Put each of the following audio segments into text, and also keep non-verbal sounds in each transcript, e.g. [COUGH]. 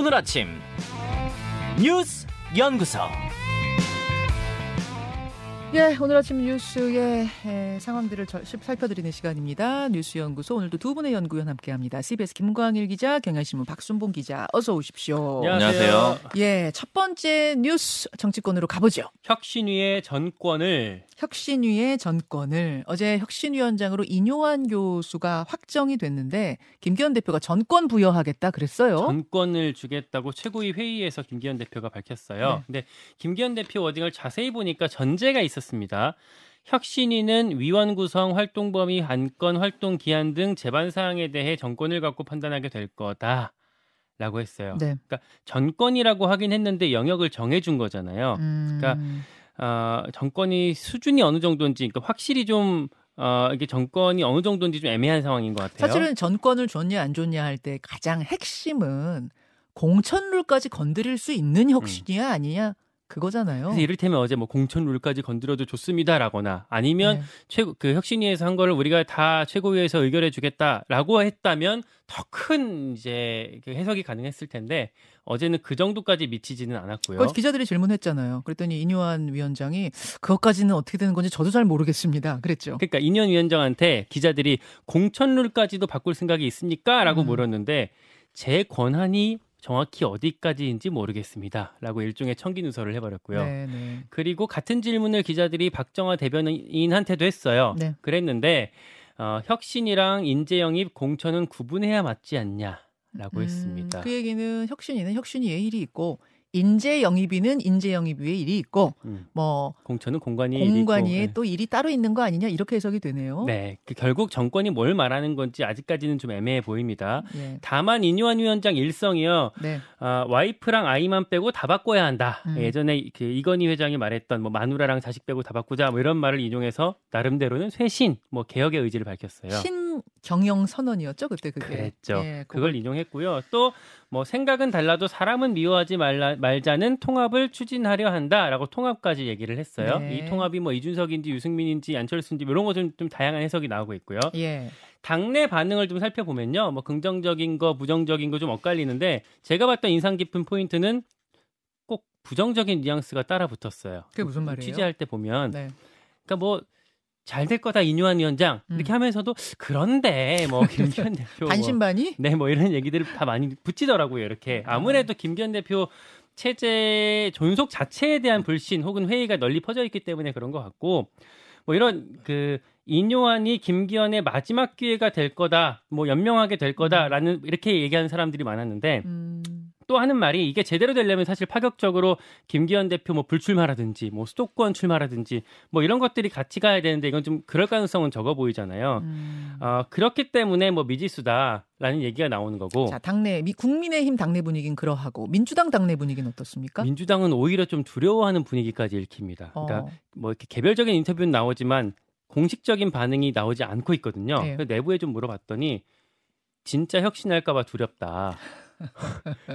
오늘 아침 뉴스 연구소. 예, 오늘 아침 뉴스의 에, 상황들을 저, 살펴드리는 시간입니다. 뉴스연구소 오늘도 두 분의 연구위원 함께합니다. CBS 김광일 기자, 경향신문 박순봉 기자, 어서 오십시오. 안녕하세요. 예, 첫 번째 뉴스 정치권으로 가보죠. 혁신위의 전권을 혁신위의 전권을 어제 혁신위원장으로 인요한 교수가 확정이 됐는데 김기현 대표가 전권 부여하겠다 그랬어요. 전권을 주겠다고 최고위 회의에서 김기현 대표가 밝혔어요. 네. 근데 김기현 대표 워딩을 자세히 보니까 전제가 있었 습니다. 혁신위는 위원 구성, 활동 범위, 안건, 활동 기한 등 재반 사항에 대해 정권을 갖고 판단하게 될 거다. 라고 했어요. 네. 그러니까 전권이라고 하긴 했는데 영역을 정해준 거잖아요. 음, 그러니까 어, 정권이 수준이 어느 정도인지 그러니까 확실히 좀 어, 이게 정권이 어느 정도인지 좀 애매한 상황인 것 같아요. 사실은 전권을 줬냐 안 줬냐 할 때 가장 핵심은 공천룰까지 건드릴 수 있는 혁신이야 아니냐 그거잖아요. 그래서 이를테면 어제 뭐 공천 룰까지 건드려도 좋습니다라거나 아니면 네. 최고 그 혁신위에서 한 거를 우리가 다 최고위에서 의결해 주겠다라고 했다면 더 큰 이제 그 해석이 가능했을 텐데 어제는 그 정도까지 미치지는 않았고요. 기자들이 질문했잖아요. 그랬더니 인요한 위원장이 그것까지는 어떻게 되는 건지 저도 잘 모르겠습니다. 그랬죠. 그러니까 인현 위원장한테 기자들이 공천 룰까지도 바꿀 생각이 있습니까?라고 음. 물었는데 제 권한이 정확히 어디까지인지 모르겠습니다 라고 일종의 청기 누설을 해버렸고요. 네, 네. 그리고 같은 질문을 기자들이 박정화 대변인한테도 했어요. 네. 그랬는데 어, 혁신이랑 인재 영입 공천은 구분해야 맞지 않냐 라고 했습니다. 음, 그 얘기는 혁신위는 혁신위의 일이 있고 인재 영입위는 인재 영입위의 일이 있고 음, 뭐 공천은 일이 공관위에 있고, 또 일이 따로 있는 거 아니냐 이렇게 해석이 되네요. 네, 네, 그 결국 정권이 뭘 말하는 건지 아직까지는 좀 애매해 보입니다. 예. 다만 인유한 위원장 일성이요. 네. 아, 와이프랑 아이만 빼고 다 바꿔야 한다. 음. 예전에 그 이건희 회장이 말했던 뭐 마누라랑 자식 빼고 다 바꾸자 뭐 이런 말을 인용해서 나름대로는 쇄신 뭐 개혁의 의지를 밝혔어요. 신 경영 선언이었죠 그때 그게. 그랬죠. 예, 그걸 인용했고요. 또 뭐 생각은 달라도 사람은 미워하지 말라, 말자는 통합을 추진하려 한다라고 통합까지 얘기를 했어요. 네. 이 통합이 뭐 이준석인지 유승민인지 안철수인지 뭐 이런 거 좀 좀 다양한 해석이 나오고 있고요. 예. 당내 반응을 좀 살펴보면요. 뭐 긍정적인 거, 부정적인 거 좀 엇갈리는데 제가 봤던 인상 깊은 포인트는 꼭 부정적인 뉘앙스가 따라 붙었어요. 그게 무슨 말이에요? 취재할 때 보면 네. 그러니까 뭐 잘 될 거다 이뉴한 위원장 이렇게 음. 하면서도 그런데 뭐 [LAUGHS] 김기현 대표 뭐 반신반의? 네, 뭐 이런 얘기들을 다 많이 붙이더라고요. 이렇게 아무래도 김기현 대표 체제 존속 자체에 대한 불신 혹은 회의가 널리 퍼져 있기 때문에 그런 것 같고 뭐 이런 그 인요한이 김기현의 마지막 기회가 될 거다, 뭐 연명하게 될 거다라는 이렇게 얘기하는 사람들이 많았는데 음. 또 하는 말이 이게 제대로 되려면 사실 파격적으로 김기현 대표 뭐 불출마라든지 뭐 수도권 출마라든지 뭐 이런 것들이 같이 가야 되는데 이건 좀 그럴 가능성은 적어 보이잖아요. 음. 어, 그렇기 때문에 뭐 미지수다 라는 얘기가 나오는 거고 자, 당내 미- 국민의힘 당내 분위기는 그러하고 민주당 당내 분위기는 어떻습니까? 민주당은 오히려 좀 두려워하는 분위기까지 읽힙니다. 어. 그러니까 뭐 이렇게 개별적인 인터뷰는 나오지만 공식적인 반응이 나오지 않고 있거든요. 네. 내부에 좀 물어봤더니 진짜 혁신할까봐 두렵다.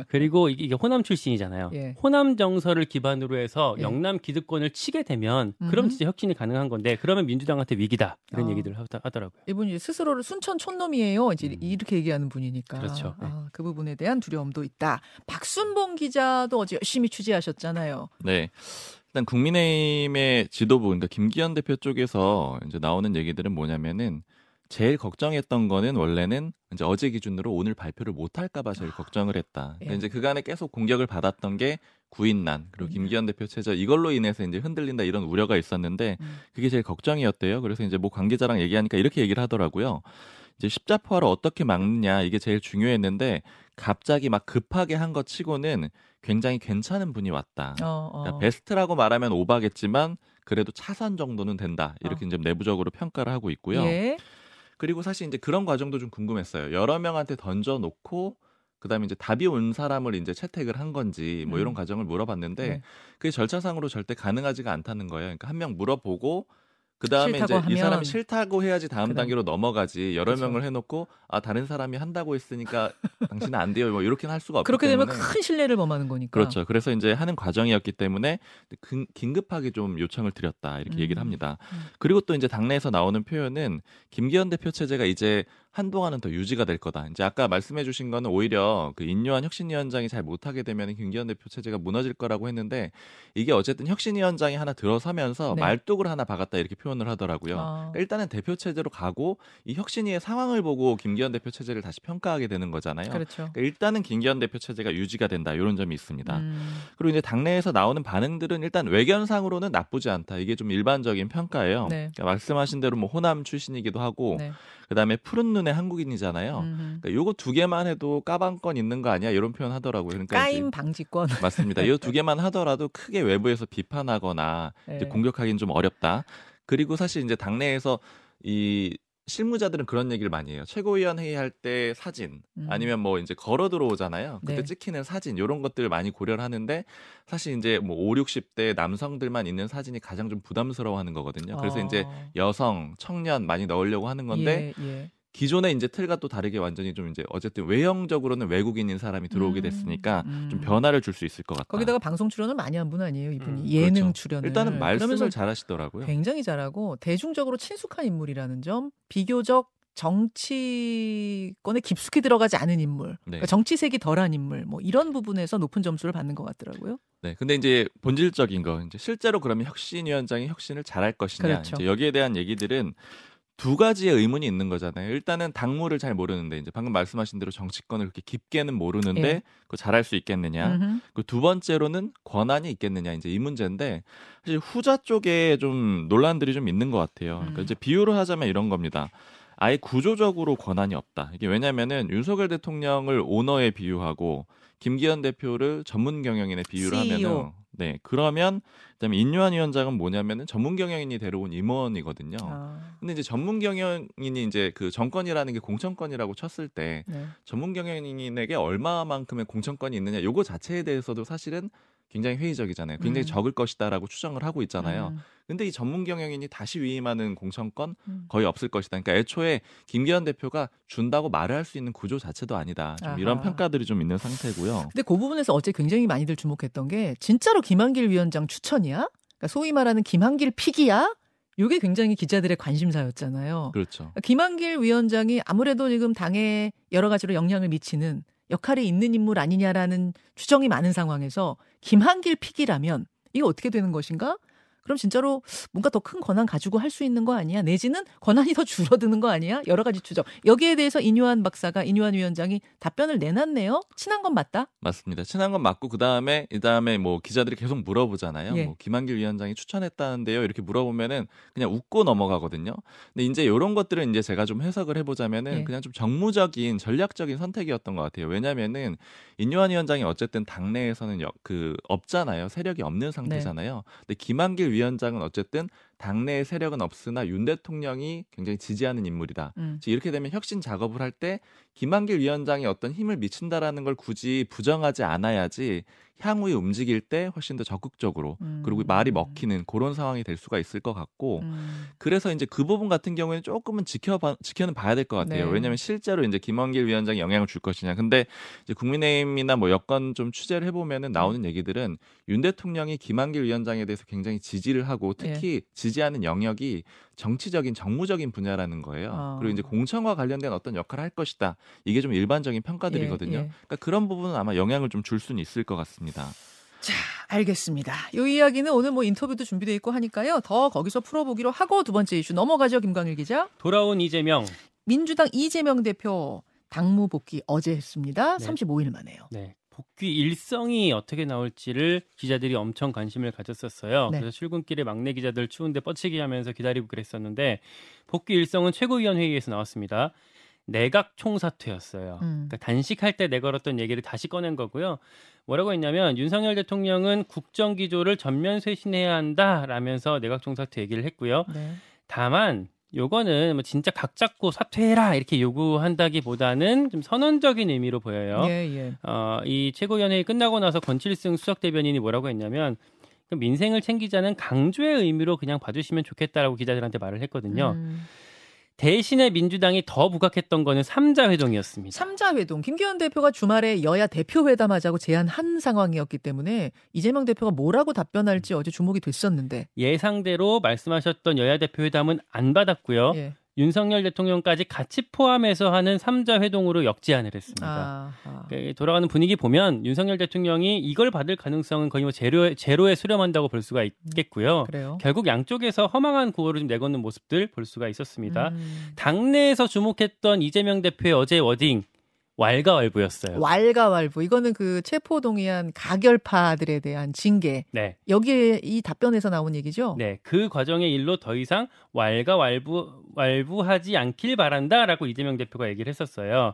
그리고 이게 호남 출신이잖아요. 예. 호남 정서를 기반으로 해서 예. 영남 기득권을 치게 되면 그럼 음흠. 진짜 혁신이 가능한 건데 그러면 민주당한테 위기다 이런 어. 얘기들을 하더- 하더라고요. 이분이 스스로를 순천 촌놈이에요. 이제 음. 이렇게 얘기하는 분이니까. 그렇죠. 네. 아, 그 부분에 대한 두려움도 있다. 박순봉 기자도 어제 열심히 취재하셨잖아요. 네. 일단 국민의힘의 지도부, 그러니까 김기현 대표 쪽에서 이제 나오는 얘기들은 뭐냐면은 제일 걱정했던 거는 원래는 이제 어제 기준으로 오늘 발표를 못 할까봐 제일 걱정을 했다. 예. 근데 이제 그간에 계속 공격을 받았던 게 구인난 그리고 구인난. 김기현 대표 체제 이걸로 인해서 이제 흔들린다 이런 우려가 있었는데 음. 그게 제일 걱정이었대요. 그래서 이제 뭐 관계자랑 얘기하니까 이렇게 얘기를 하더라고요. 이제 십자포화를 어떻게 막느냐 이게 제일 중요했는데 갑자기 막 급하게 한 것 치고는 굉장히 괜찮은 분이 왔다. 어, 어. 그러니까 베스트라고 말하면 오바겠지만 그래도 차선 정도는 된다. 이렇게 이제 내부적으로 평가를 하고 있고요. 예. 그리고 사실 이제 그런 과정도 좀 궁금했어요. 여러 명한테 던져 놓고 그다음에 이제 답이 온 사람을 이제 채택을 한 건지 뭐 이런 음. 과정을 물어봤는데 네. 그게 절차상으로 절대 가능하지가 않다는 거예요. 그러니까 한 명 물어보고 그 다음에 이제 싫다고 이 하면 사람이 싫다고 해야지 다음 그럼. 단계로 넘어가지. 여러 그렇죠. 명을 해 놓고 아 다른 사람이 한다고 했으니까 [LAUGHS] 당신은 안 돼요. 뭐 이렇게는 할 수가 없기 그렇게 되면 때문에 큰 신뢰를 범하는 거니까. 그렇죠. 그래서 이제 하는 과정이었기 때문에 근- 긴급하게 좀 요청을 드렸다 이렇게 음. 얘기를 합니다. 음. 그리고 또 이제 당내에서 나오는 표현은 김기현 대표 체제가 이제 한동안은 더 유지가 될 거다. 이제 아까 말씀해 주신 거는 오히려 그 인요한 혁신위원장이 잘 못하게 되면 김기현 대표 체제가 무너질 거라고 했는데 이게 어쨌든 혁신위원장이 하나 들어서면서 네. 말뚝을 하나 박았다 이렇게 표현을 하더라고요. 아. 그러니까 일단은 대표 체제로 가고 이 혁신위의 상황을 보고 김기현 대표 체제를 다시 평가하게 되는 거잖아요. 그렇죠. 그러니까 일단은 김기현 대표 체제가 유지가 된다 이런 점이 있습니다. 음. 그리고 이제 당내에서 나오는 반응들은 일단 외견상으로는 나쁘지 않다. 이게 좀 일반적인 평가예요. 네. 그러니까 말씀하신 대로 뭐 호남 출신이기도 하고 네. 그다음에 푸른 눈의 한국인이잖아요. 음. 그러니까 요거 두 개만 해도 까방권 있는 거 아니야? 이런 표현 하더라고요. 그러니까 까임 방지권. [LAUGHS] 맞습니다. 이두 개만 하더라도 크게 외부에서 비판하거나 네. 공격하기는 좀 어렵다. 그리고 사실 이제 당내에서 이 실무자들은 그런 얘기를 많이 해요. 최고위원 회의할 때 사진 음. 아니면 뭐 이제 걸어 들어오잖아요. 그때 네. 찍히는 사진 이런 것들을 많이 고려를 하는데 사실 이제 뭐 5, 60대 남성들만 있는 사진이 가장 좀 부담스러워하는 거거든요. 그래서 어. 이제 여성, 청년 많이 넣으려고 하는 건데 예, 예. 기존의 이제 틀과 또 다르게 완전히 좀 이제 어쨌든 외형적으로는 외국인인 사람이 들어오게 음, 됐으니까 음. 좀 변화를 줄 수 있을 것 같다. 거기다가 방송 출연을 많이 한 분 아니에요, 이분이. 음, 예능 그렇죠. 출연을. 일단은 말씀을 잘하시더라고요. 굉장히 잘하고 대중적으로 친숙한 인물이라는 점, 비교적 정치권에 깊숙이 들어가지 않은 인물, 네. 그러니까 정치색이 덜한 인물, 뭐 이런 부분에서 높은 점수를 받는 것 같더라고요. 네, 근데 이제 본질적인 거 이제 실제로 그러면 혁신위원장이 혁신을 잘할 것이냐 그렇죠. 이제 여기에 대한 얘기들은 두 가지의 의문이 있는 거잖아요. 일단은 당무를 잘 모르는데 이제 방금 말씀하신 대로 정치권을 그렇게 깊게는 모르는데 예. 그거 잘할 수 있겠느냐. 그 두 번째로는 권한이 있겠느냐 이제 이 문제인데 사실 후자 쪽에 좀 논란들이 좀 있는 것 같아요. 그러니까 음. 이제 비유를 하자면 이런 겁니다. 아예 구조적으로 권한이 없다. 이게 왜냐면은 윤석열 대통령을 오너에 비유하고 김기현 대표를 전문 경영인에 비유를 CEO. 하면은 네 그러면 그다음에 인유한 위원장은 뭐냐면은 전문 경영인이 데려온 임원이거든요. 아, 근데 이제 전문 경영인이 이제 그 정권이라는 게 공천권이라고 쳤을 때 네. 전문 경영인에게 얼마만큼의 공천권이 있느냐 요거 자체에 대해서도 사실은 굉장히 회의적이잖아요. 굉장히 음. 적을 것이다라고 추정을 하고 있잖아요. 음, 근데 이 전문 경영인이 다시 위임하는 공천권 음. 거의 없을 것이다. 그러니까 애초에 김기현 대표가 준다고 말을 할 수 있는 구조 자체도 아니다. 좀 이런. 평가들이 좀 있는 상태고요. 근데 그 부분에서 어제 굉장히 많이들 주목했던 게 진짜로 김한길 위원장 추천이야? 그러니까 소위 말하는 김한길 픽이야? 이게 굉장히 기자들의 관심사였잖아요. 그렇죠. 김한길 위원장이 아무래도 지금 당에 여러 가지로 영향을 미치는 역할이 있는 인물 아니냐라는 추정이 많은 상황에서 김한길 픽이라면 이게 어떻게 되는 것인가? 그럼 진짜로 뭔가 더 큰 권한 가지고 할 수 있는 거 아니야? 내지는 권한이 더 줄어드는 거 아니야? 여러 가지 추정. 여기에 대해서 인유한 박사가 인유한 위원장이 답변을 내놨네요. 친한 건 맞다. 맞습니다. 친한 건 맞고 그 다음에 이 다음에 뭐 기자들이 계속 물어보잖아요. 예. 뭐 김한길 위원장이 추천했다는데요. 이렇게 물어보면은 그냥 웃고 넘어가거든요. 근데 이제 이런 것들은 이제 제가 좀 해석을 해보자면은 예. 그냥 좀 정무적인 전략적인 선택이었던 것 같아요. 왜냐면은 인유한 위원장이 어쨌든 당내에서는 여- 그 없잖아요. 세력이 없는 상태잖아요. 근데 김한길 위원장은 어쨌든 당내의 세력은 없으나 윤 대통령이 굉장히 지지하는 인물이다. 음. 이렇게 되면 혁신 작업을 할 때 김한길 위원장이 어떤 힘을 미친다라는 걸 굳이 부정하지 않아야지 향후에 움직일 때 훨씬 더 적극적으로 음. 그리고 말이 먹히는 그런 상황이 될 수가 있을 것 같고 음. 그래서 이제 그 부분 같은 경우에는 조금은 지켜봐 지켜는 봐야 될 것 같아요. 네. 왜냐하면 실제로 이제 김한길 위원장이 영향을 줄 것이냐. 근데 이제 국민의힘이나 뭐 여건 좀 취재를 해보면은 나오는 음. 얘기들은 윤 대통령이 김한길 위원장에 대해서 굉장히 지지를 하고 예. 특히 지지하는 영역이 정치적인 정무적인 분야라는 거예요. 아. 그리고 이제 공천과 관련된 어떤 역할을 할 것이다. 이게 좀 일반적인 평가들이거든요. 예, 예. 그러니까 그런 부분은 아마 영향을 좀 줄 수는 있을 것 같습니다. 자, 알겠습니다. 이 이야기는 오늘 뭐 인터뷰도 준비돼 있고 하니까요. 더 거기서 풀어보기로 하고 두 번째 이슈 넘어가죠, 김광일 기자. 돌아온 이재명. 민주당 이재명 대표 당무 복귀 어제 했습니다. 네. 35일 만에요. 네. 복귀 일성이 어떻게 나올지를 기자들이 엄청 관심을 가졌었어요. 네. 그래서 출근길에 막내 기자들 추운데 뻗치기 하면서 기다리고 그랬었는데 복귀 일성은 최고위원 회의에서 나왔습니다. 내각 총사퇴였어요. 음. 그러니까 단식할 때 내걸었던 얘기를 다시 꺼낸 거고요. 뭐라고 했냐면 윤석열 대통령은 국정 기조를 전면 쇄신해야 한다라면서 내각 총사퇴 얘기를 했고요. 네. 다만 요거는 뭐 진짜 각 잡고 사퇴해라 이렇게 요구한다기보다는 좀 선언적인 의미로 보여요. 예, 예. 어, 이 최고위원회의 끝나고 나서 권칠승 수석 대변인이 뭐라고 했냐면 그 민생을 챙기자는 강조의 의미로 그냥 봐주시면 좋겠다라고 기자들한테 말을 했거든요. 음. 대신에 민주당이 더 부각했던 거는 삼자 회동이었습니다. 삼자 회동. 김기현 대표가 주말에 여야 대표 회담하자고 제안한 상황이었기 때문에 이재명 대표가 뭐라고 답변할지 어제 주목이 됐었는데. 예상대로 말씀하셨던 여야 대표 회담은 안 받았고요. 예. 윤석열 대통령까지 같이 포함해서 하는 3자 회동으로 역제안을 했습니다. 아, 아. 그 돌아가는 분위기 보면 윤석열 대통령이 이걸 받을 가능성은 거의 뭐 제로에, 제로에 수렴한다고 볼 수가 있겠고요. 그래요. 결국 양쪽에서 허망한 구호를 좀 내걷는 모습들 볼 수가 있었습니다. 음. 당내에서 주목했던 이재명 대표의 어제 워딩 왈가왈부였어요. 왈가왈부 이거는 그 체포동의안 가결파들에 대한 징계 네. 여기에 이 답변에서 나온 얘기죠. 네, 그 과정의 일로 더 이상 왈가왈부 왈부하지 않길 바란다라고 이재명 대표가 얘기를 했었어요.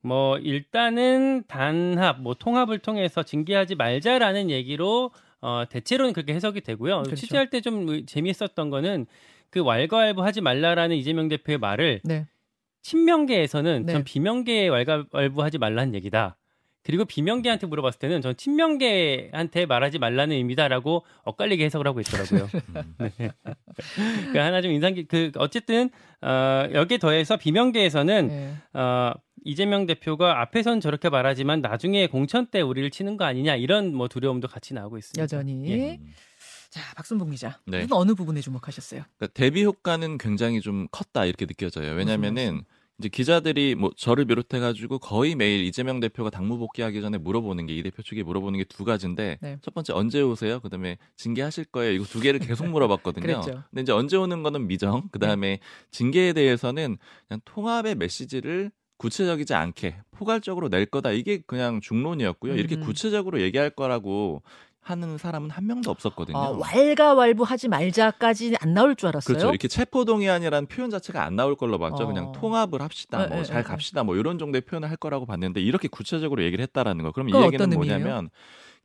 뭐 일단은 단합, 뭐 통합을 통해서 징계하지 말자라는 얘기로 어 대체로는 그렇게 해석이 되고요. 그렇죠. 취재할 때 좀 재미있었던 거는 그 왈가왈부하지 말라라는 이재명 대표의 말을 네. 친명계에서는 네. 전 비명계에 왈가왈부하지 말라는 얘기다. 그리고 비명계한테 물어봤을 때는 전 친명계한테 말하지 말라는 의미다라고 엇갈리게 해석을 하고 있더라고요. [LAUGHS] [LAUGHS] 네. 그 하나 좀 인상 깊, 그 어쨌든 어 여기에 더해서 비명계에서는 네. 어 이재명 대표가 앞에선 저렇게 말하지만 나중에 공천 때 우리를 치는 거 아니냐 이런 뭐 두려움도 같이 나오고 있습니다. 여전히 예. 자 박순봉 기자 네. 어느 부분에 주목하셨어요? 그러니까 대비 효과는 굉장히 좀 컸다 이렇게 느껴져요. 왜냐면은 이제 기자들이 뭐 저를 비롯해 가지고 거의 매일 이재명 대표가 당무 복귀하기 전에 물어보는 게 이 대표 측에 물어보는 게 두 가지인데 네. 첫 번째 언제 오세요? 그다음에 징계하실 거예요. 이거 두 개를 계속 물어봤거든요. [LAUGHS] 근데 이제 언제 오는 거는 미정. 그다음에 징계에 대해서는 그냥 통합의 메시지를 구체적이지 않게 포괄적으로 낼 거다. 이게 그냥 중론이었고요. 이렇게 음. 구체적으로 얘기할 거라고 하는 사람은 한 명도 없었거든요. 아, 왈가왈부하지 말자까지 안 나올 줄 알았어요. 그렇죠. 이렇게 체포동의안이라는 표현 자체가 안 나올 걸로 봤죠. 어. 그냥 통합을 합시다, 네, 뭐 네, 잘 네. 갑시다, 뭐 이런 정도의 표현을 할 거라고 봤는데 이렇게 구체적으로 얘기를 했다라는 거. 그럼 이 얘기는 어떤 의미예요?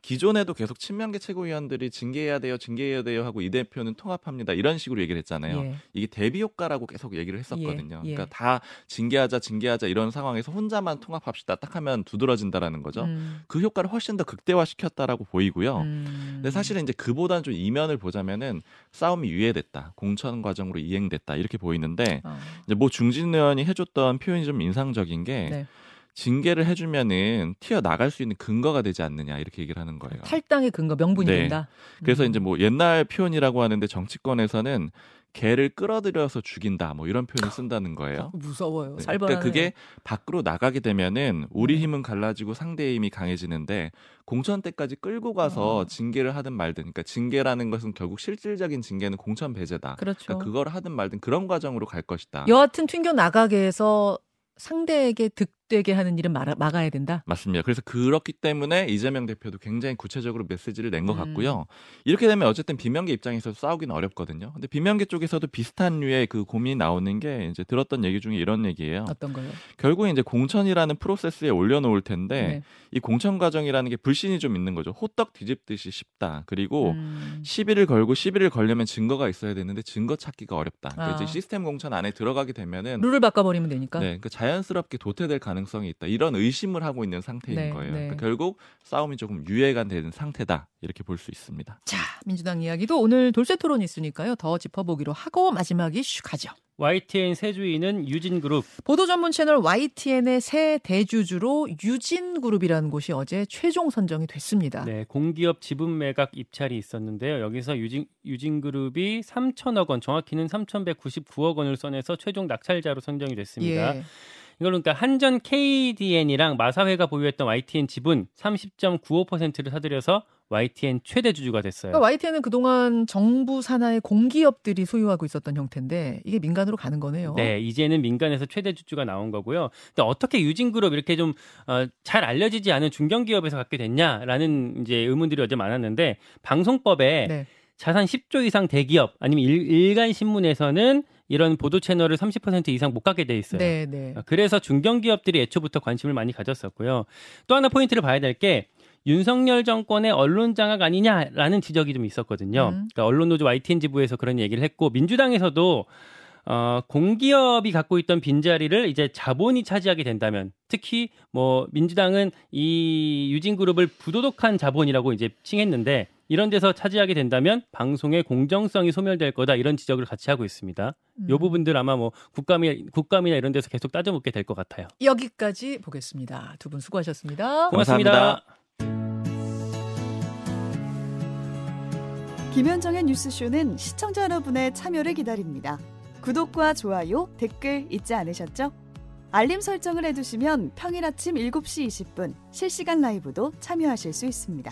기존에도 계속 친명계 최고위원들이 징계해야 돼요, 징계해야 돼요 하고 이 대표는 통합합니다 이런 식으로 얘기를 했잖아요. 예. 이게 대비 효과라고 계속 얘기를 했었거든요. 예, 예. 그러니까 다 징계하자, 징계하자 이런 상황에서 혼자만 통합합시다 딱 하면 두드러진다라는 거죠. 음, 그 효과를 훨씬 더 극대화시켰다라고 보이고요. 음. 근데 사실은 이제 그보다는 좀 이면을 보자면은 싸움이 유예됐다, 공천 과정으로 이행됐다 이렇게 보이는데 어. 이제 뭐 중진 의원이 해줬던 표현이 좀 인상적인 게 네. 징계를 해주면은 튀어 나갈 수 있는 근거가 되지 않느냐 이렇게 얘기를 하는 거예요. 탈당의 근거 명분이 네. 된다. 그래서 음. 이제 뭐 옛날 표현이라고 하는데 정치권에서는 개를 끌어들여서 죽인다 뭐 이런 표현을 쓴다는 거예요. [LAUGHS] 무서워요. 네. 그러니까 그게 밖으로 나가게 되면은 우리 네. 힘은 갈라지고 상대의 힘이 강해지는데 공천 때까지 끌고 가서 어. 징계를 하든 말든 그러니까 징계라는 것은 결국 실질적인 징계는 공천 배제다. 그렇죠. 그러니까 그걸 하든 말든 그런 과정으로 갈 것이다. 여하튼 튕겨 나가게 해서 상대에게 득 되게 하는 일은 막아, 막아야 된다. 맞습니다. 그래서 그렇기 때문에 이재명 대표도 굉장히 구체적으로 메시지를 낸것 음. 같고요. 이렇게 되면 어쨌든 비명계 입장에서 싸우기는 어렵거든요. 근데 비명계 쪽에서도 비슷한 류의 그 고민이 나오는 게 이제 들었던 얘기 중에 이런 얘기예요. 어떤 거요? 결국에 이제 공천이라는 프로세스에 올려놓을 텐데 네. 이 공천 과정이라는 게 불신이 좀 있는 거죠. 호떡 뒤집듯이 쉽다. 그리고 음. 시비를 걸고 시비를 걸려면 증거가 있어야 되는데 증거 찾기가 어렵다. 그러니까 아. 이제 시스템 공천 안에 들어가게 되면은 룰을 바꿔버리면 되니까. 네, 그러니까 자연스럽게 도태될 가능성이 있다. 이런 의심을 하고 있는 상태인 네, 거예요. 네. 그러니까 결국 싸움이 조금 유예가 되는 상태다. 이렇게 볼 수 있습니다. 자, 민주당 이야기도 오늘 돌쇠 토론이 있으니까요. 더 짚어보기로 하고 마지막 이슈 가죠. YTN 세주인은 유진그룹 보도 전문 채널 YTN의 새 대주주로 유진그룹이라는 곳이 어제 최종 선정이 됐습니다. 네, 공기업 지분 매각 입찰이 있었는데요. 여기서 유진 유진그룹이 3천억 원, 정확히는 3,199억 원을 써내서 최종 낙찰자로 선정이 됐습니다. 예. 이걸로 그러니까 한전 KDN이랑 마사회가 보유했던 YTN 지분 30.95%를 사들여서 YTN 최대 주주가 됐어요. 그러니까 YTN은 그동안 정부 산하의 공기업들이 소유하고 있었던 형태인데 이게 민간으로 가는 거네요. 네, 이제는 민간에서 최대 주주가 나온 거고요. 근데 어떻게 유진그룹 이렇게 좀 어, 잘 알려지지 않은 중견기업에서 갖게 됐냐라는 이제 의문들이 어제 많았는데 방송법에 네. 자산 10조 이상 대기업 아니면 일, 간 신문에서는 이런 보도 채널을 30% 이상 못 갖게 돼 있어요. 네, 네. 어, 그래서 중견기업들이 애초부터 관심을 많이 가졌었고요. 또 하나 포인트를 봐야 될 게 윤석열 정권의 언론 장악 아니냐라는 지적이 좀 있었거든요. 음. 그러니까 언론노조 YTN 지부에서 그런 얘기를 했고 민주당에서도 어, 공기업이 갖고 있던 빈자리를 이제 자본이 차지하게 된다면 특히 뭐 민주당은 이 유진그룹을 부도덕한 자본이라고 이제 칭했는데 이런 데서 차지하게 된다면 방송의 공정성이 소멸될 거다 이런 지적을 같이 하고 있습니다. 음. 요 부분들 아마 뭐 국감이 국감이나 이런 데서 계속 따져묻게 될 것 같아요. 여기까지 보겠습니다. 두 분 수고하셨습니다. 고맙습니다. 김현정의 뉴스쇼는 시청자 여러분의 참여를 기다립니다. 구독과 좋아요, 댓글 잊지 않으셨죠? 알림 설정을 해두시면 평일 아침 7시 20분 실시간 라이브도 참여하실 수 있습니다.